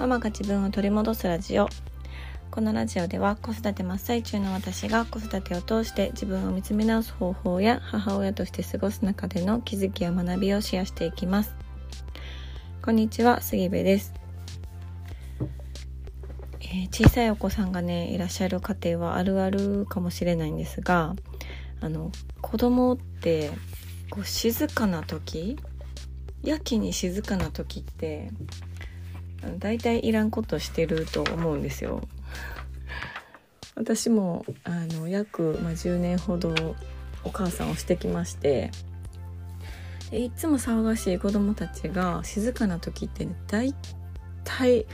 ママが自分を取り戻すラジオ。このラジオでは子育て真っ最中の私が子育てを通して自分を見つめ直す方法や母親として過ごす中での気づきや学びをシェアしていきます。こんにちは杉部です、えー、小さいお子さんがねいらっしゃる家庭はあるあるかもしれないんですがあの子供ってこう静かな時やけに静かな時って大体いらんことしてると思うんですよ。私もあの約、まあ、10年ほどお母さんをしてきましていつも騒がしい子供たちが静かな時ってね大体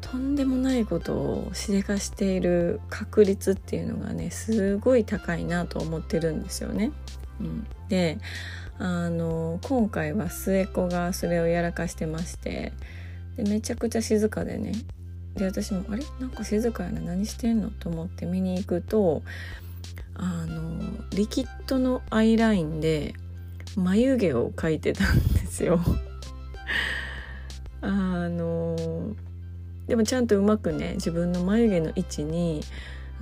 とんでもないことをしでかしている確率っていうのがねすごい高いなと思ってるんですよね。うん、であの今回は末っ子がそれをやらかしてましてでめちゃくちゃ静かでね。で私もあれ？なんか静かやな。何してんの？と思って見に行くとあのリキッドのアイラインで眉毛を描いてたんですよ。あのでもちゃんとうまくね自分の眉毛の位置に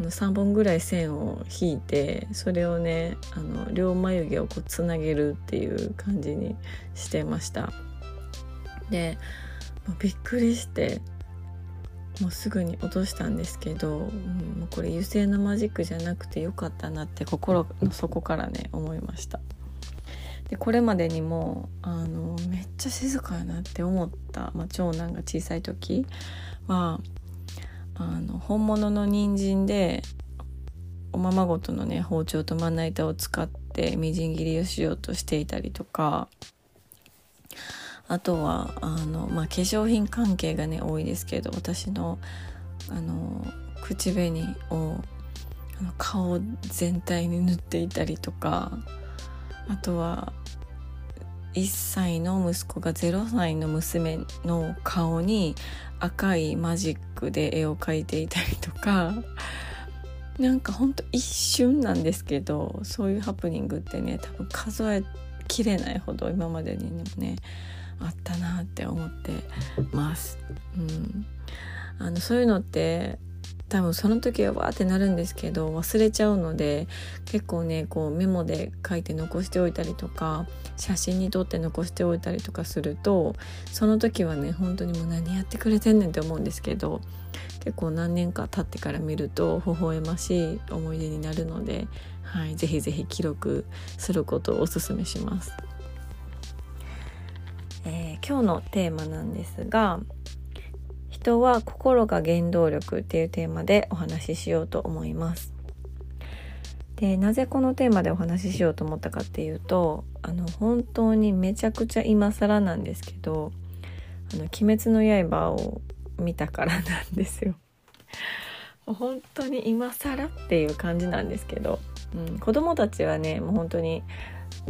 あの3本ぐらい線を引いてそれをねあの両眉毛をこうつなげるっていう感じにしてました。でもうびっくりしてもうすぐに落としたんですけど、うん、もうこれ油性のマジックじゃなくてよかったなって心の底からね思いました。でこれまでにもあのめっちゃ静かやなって思った、まあ、長男が小さい時はあの本物の人参でおままごとのね包丁とまな板を使ってみじん切りをしようとしていたりとかあとはあの、まあ、化粧品関係がね多いですけど私のあの口紅を顔全体に塗っていたりとかあとは1歳の息子が0歳の娘の顔に赤いマジックで絵を描いていたりとかなんかほんと一瞬なんですけどそういうハプニングってね多分数えきれないほど今までにもねあったなって思ってます。うん、あのそういうのって多分その時はわーってなるんですけど忘れちゃうので結構ねこうメモで書いて残しておいたりとか写真に撮って残しておいたりとかするとその時はね本当にもう何やってくれてんねんって思うんですけど結構何年か経ってから見ると微笑ましい思い出になるので、はい、ぜひぜひ記録することをおすすめします。今日のテーマなんですが人は心が原動力っていうテーマでお話ししようと思います。でなぜこのテーマでお話ししようと思ったかっていうとあの本当にめちゃくちゃ今更なんですけど「あの鬼滅の刃」を見たからなんですよ。本当に今更っていう感じなんですけど、うん、子供たちはねもう本当に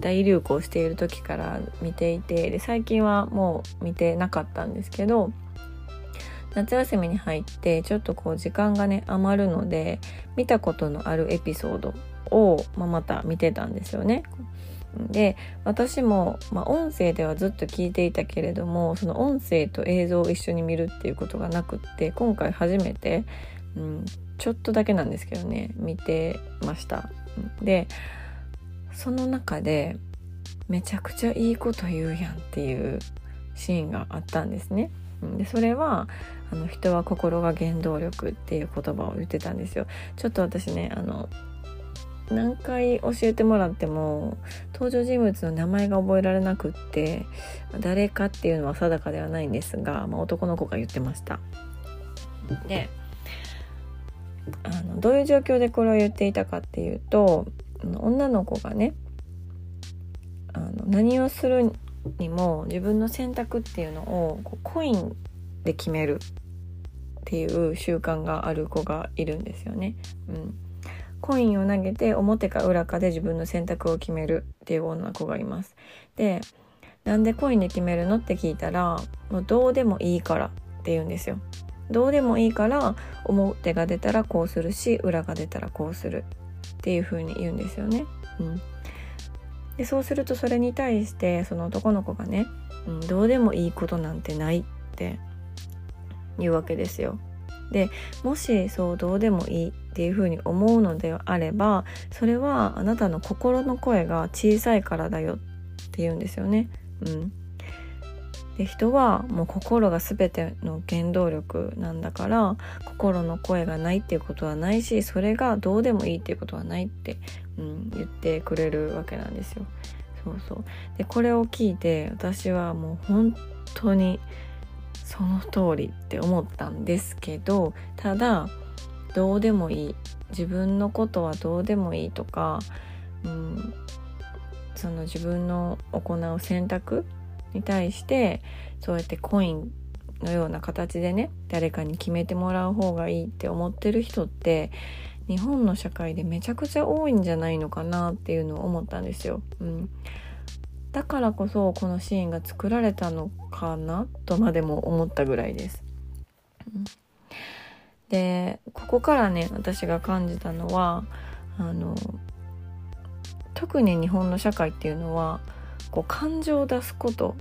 大流行している時から見ていてで最近はもう見てなかったんですけど夏休みに入ってちょっとこう時間がね余るので見たことのあるエピソードを、まあ、また見てたんですよね。で私も、まあ、音声ではずっと聞いていたけれどもその音声と映像を一緒に見るっていうことがなくって今回初めて、うん、ちょっとだけなんですけどね見てました。でその中でめちゃくちゃいいこと言うやんっていうシーンがあったんですね。でそれはあの人は心が原動力っていう言葉を言ってたんですよ。ちょっと私ねあの何回教えてもらっても登場人物の名前が覚えられなくって誰かっていうのは定かではないんですが、まあ、男の子が言ってました。であのどういう状況でこれを言っていたかっていうと女の子がねあの何をするにも自分の選択っていうのをこうコインで決めるっていう習慣がある子がいるんですよね。うん、コインを投げて表か裏かで自分の選択を決めるっていう女の子がいます。でなんでコインで決めるのって聞いたらもうどうでもいいからって言うんですよ。どうでもいいから表が出たらこうするし裏が出たらこうするっていう風に言うんですよね。うん、でそうするとそれに対してその男の子がね、うん、どうでもいいことなんてないっていうわけですよ。でもしそうどうでもいいっていうふうに思うのであればそれはあなたの心の声が小さいからだよって言うんですよね。うん、で人はもう心が全ての原動力なんだから心の声がないっていうことはないしそれがどうでもいいっていうことはないって、うん、言ってくれるわけなんですよ。そうそうでこれを聞いて私はもう本当にその通りって思ったんですけどただどうでもいい自分のことはどうでもいいとか、うん、その自分の行う選択に対してそうやってコインのような形でね誰かに決めてもらう方がいいって思ってる人って日本の社会でめちゃくちゃ多いんじゃないのかなっていうのを思ったんですよ。うん、だからこそこのシーンが作られたのかなとまでも思ったぐらいです。うん、でここからね私が感じたのはあの特に日本の社会っていうのはこう感情を出すこと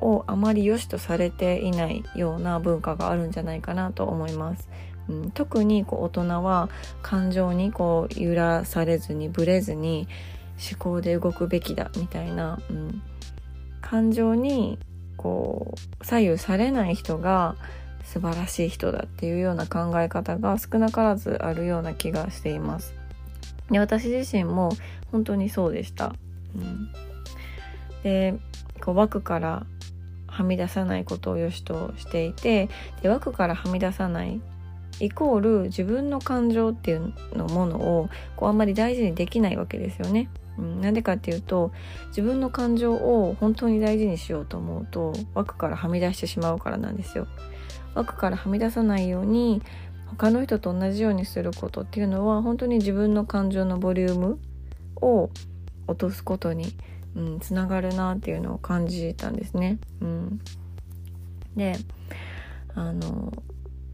をあまり良しとされていないような文化があるんじゃないかなと思います。うん、特にこう大人は感情にこう揺らされずにぶれずに思考で動くべきだみたいな、うん、感情にこう左右されない人が素晴らしい人だっていうような考え方が少なからずあるような気がしています。で私自身も本当にそうでした。うん、でこう枠からはみ出さないことを良しとしていてで枠からはみ出さないイコール自分の感情っていうのものをこうあんまり大事にできないわけですよね。う、んでかっていうと自分の感情を本当に大事にしようと思うと枠からはみ出してしまうからなんですよ。枠からはみ出さないように他の人と同じようにすることっていうのは本当に自分の感情のボリュームを落とすことにうん、つながるなっていうのを感じたんですね。うん、であの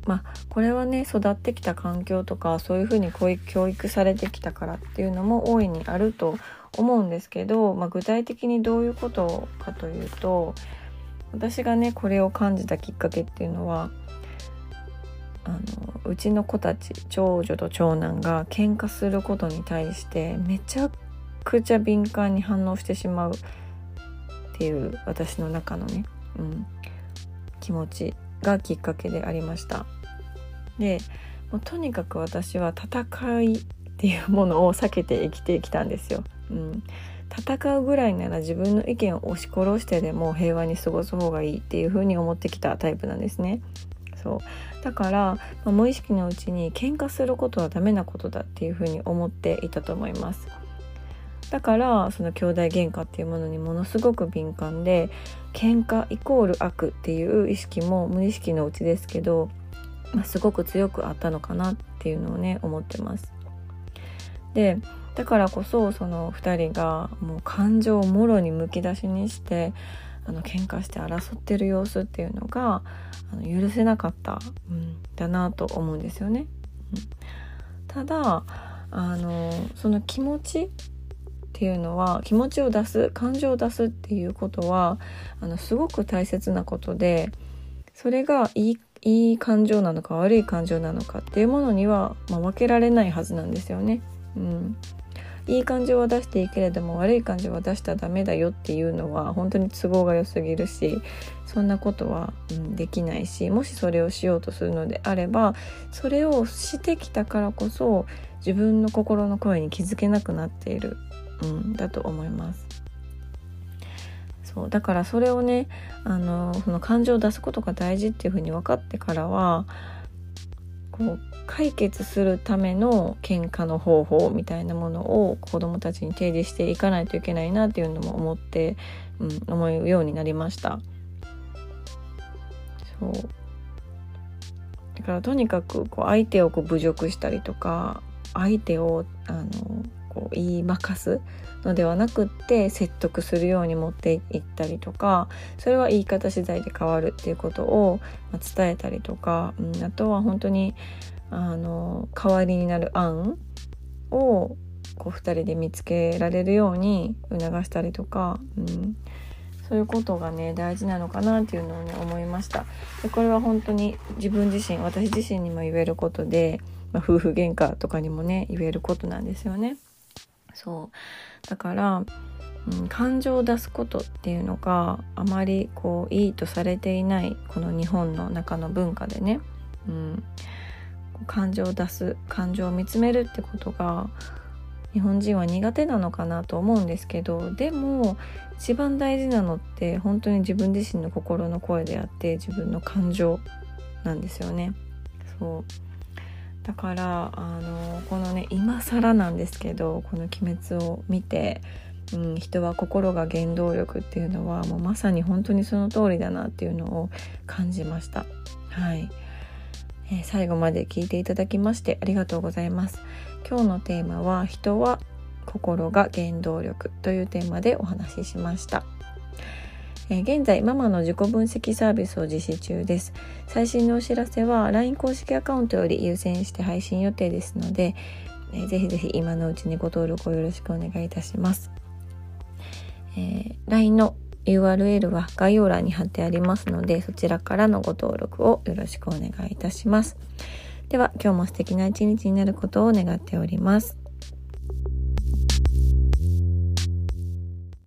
まあこれはね育ってきた環境とかそういうふうに教育されてきたからっていうのも大いにあると思うんですけど、まあ、具体的にどういうことかというと私がねこれを感じたきっかけっていうのはあのうちの子たち長女と長男が喧嘩することに対してめちゃくちゃ敏感に反応してしまうっていう私の中のね、うん、気持ちがきっかけでありました。でもうとにかく私は戦いっていうものを避けて生きてきたんですよ。うん、戦うぐらいなら自分の意見を押し殺してでも平和に過ごす方がいいっていう風に思ってきたタイプなんですね。そうだから、まあ、無意識のうちに喧嘩することはダメなことだっていう風に思っていたと思います。だからその兄弟喧嘩っていうものにものすごく敏感で喧嘩イコール悪っていう意識も無意識のうちですけど、まあ、すごく強くあったのかなっていうのをね思ってます。でだからこそその2人がもう感情をもろにむき出しにしてあの喧嘩して争ってる様子っていうのがあの許せなかった、うん、だなと思うんですよね。うん、ただあのその気持ちっていうのは気持ちを出す感情を出すっていうことはあのすごく大切なことでそれがいいいい感情なのか悪い感情なのかっていうものには、まあ、分けられないはずなんですよね。うん、いい感情は出していいけれども悪い感情は出したらダメだよっていうのは本当に都合が良すぎるしそんなことは、うん、できないしもしそれをしようとするのであればそれをしてきたからこそ自分の心の声に気づけなくなっているうん、だと思います。そうだからそれをねあのその感情を出すことが大事っていうふうに分かってからはこう解決するための喧嘩の方法みたいなものを子どもたちに提示していかないといけないなっていうのも思って、うん、思うようになりました。そうだからとにかくこう相手をこう侮辱したりとか相手をあのこう言いまかすのではなくって説得するように持っていったりとかそれは言い方次第で変わるっていうことを伝えたりとか、うん、あとは本当にあの代わりになる案をこう2人で見つけられるように促したりとか、うん、そそういうことがね大事なのかなっていうのをね思いました。でこれは本当に自分自身私自身にも言えることで、まあ、夫婦喧嘩とかにもね言えることなんですよね。そう。だから、うん、感情を出すことっていうのがあまりこういいとされていないこの日本の中の文化でね、うん、感情を出す感情を見つめるってことが日本人は苦手なのかなと思うんですけどでも一番大事なのって本当に自分自身の心の声であって自分の感情なんですよね。そう。だからあのこのね今更なんですけどこの「鬼滅」を見て、うん、人は心が原動力っていうのはもうまさに本当にその通りだなっていうのを感じました。はいえー、最後まで聞いていただきましてありがとうございます。今日のテーマは人は心が原動力というテーマでお話ししました。え、現在ママの自己分析サービスを実施中です。最新のお知らせは LINE 公式アカウントより優先して配信予定ですので、え、ぜひぜひ今のうちにご登録をよろしくお願いいたします。えー、LINE の URL は概要欄に貼ってありますので、そちらからのご登録をよろしくお願いいたします。では、今日も素敵な一日になることを願っております。